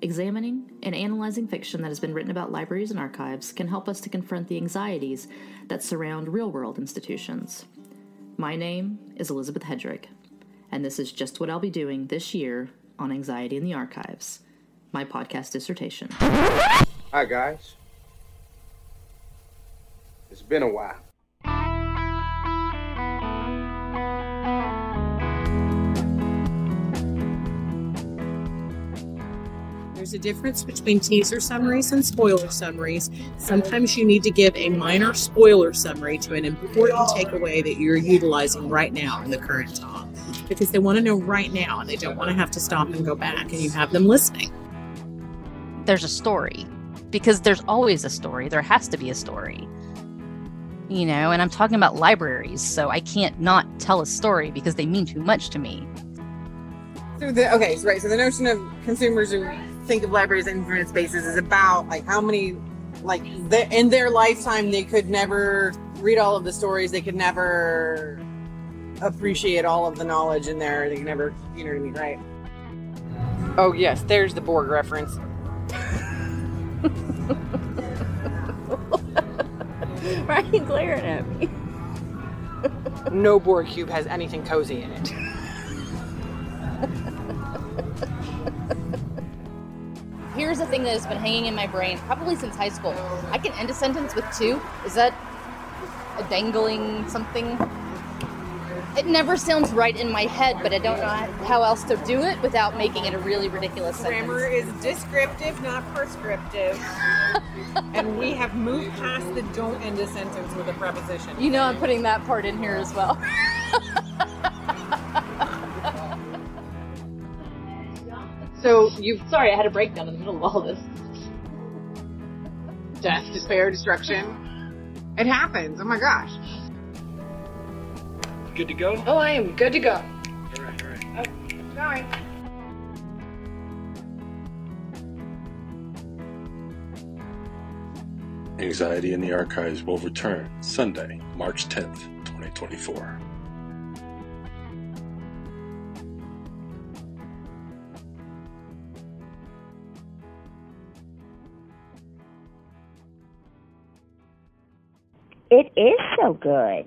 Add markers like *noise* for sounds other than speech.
Examining and analyzing fiction that has been written about libraries and archives can help us to confront the anxieties that surround real world institutions. My name is Elizabeth Hedrick, and this is just what I'll be doing this year on Anxiety in the Archives, my podcast dissertation. Hi, guys. It's been a while. There's a difference between teaser summaries and spoiler summaries. Sometimes you need to give a minor spoiler summary to an important takeaway that you're utilizing right now in the current talk because they want to know right now and they don't want to have to stop and go back and you have them listening. There's a story because there's always a story. There has to be a story. You know, and I'm talking about libraries, so I can't not tell a story because they mean too much to me. So the okay, so right. So the notion of consumers who think of libraries and infinite spaces is about like how many, like the, in their lifetime they could never read all of the stories. They could never appreciate all of the knowledge in there. They could never, you know what I mean, right? Oh yes, there's the Borg reference. Why are you glaring at me? no Borg cube has anything cozy in it. Here's a thing that has been hanging in my brain probably since high school. I can end a sentence with two. Is that a dangling something? It never sounds right in my head, but I don't know how else to do it without making it a really ridiculous sentence. Grammar is descriptive, not prescriptive. *laughs* and we have moved past the don't end a sentence with a preposition. You know, I'm putting that part in here as well. *laughs* So you Sorry, I had a breakdown in the middle of all this. death, despair, destruction. It happens. Oh my gosh. Good to go? Oh, I am good to go. All right, all right. Oh, Going. Anxiety in the Archives will return Sunday, March 10th, 2024. It is so good.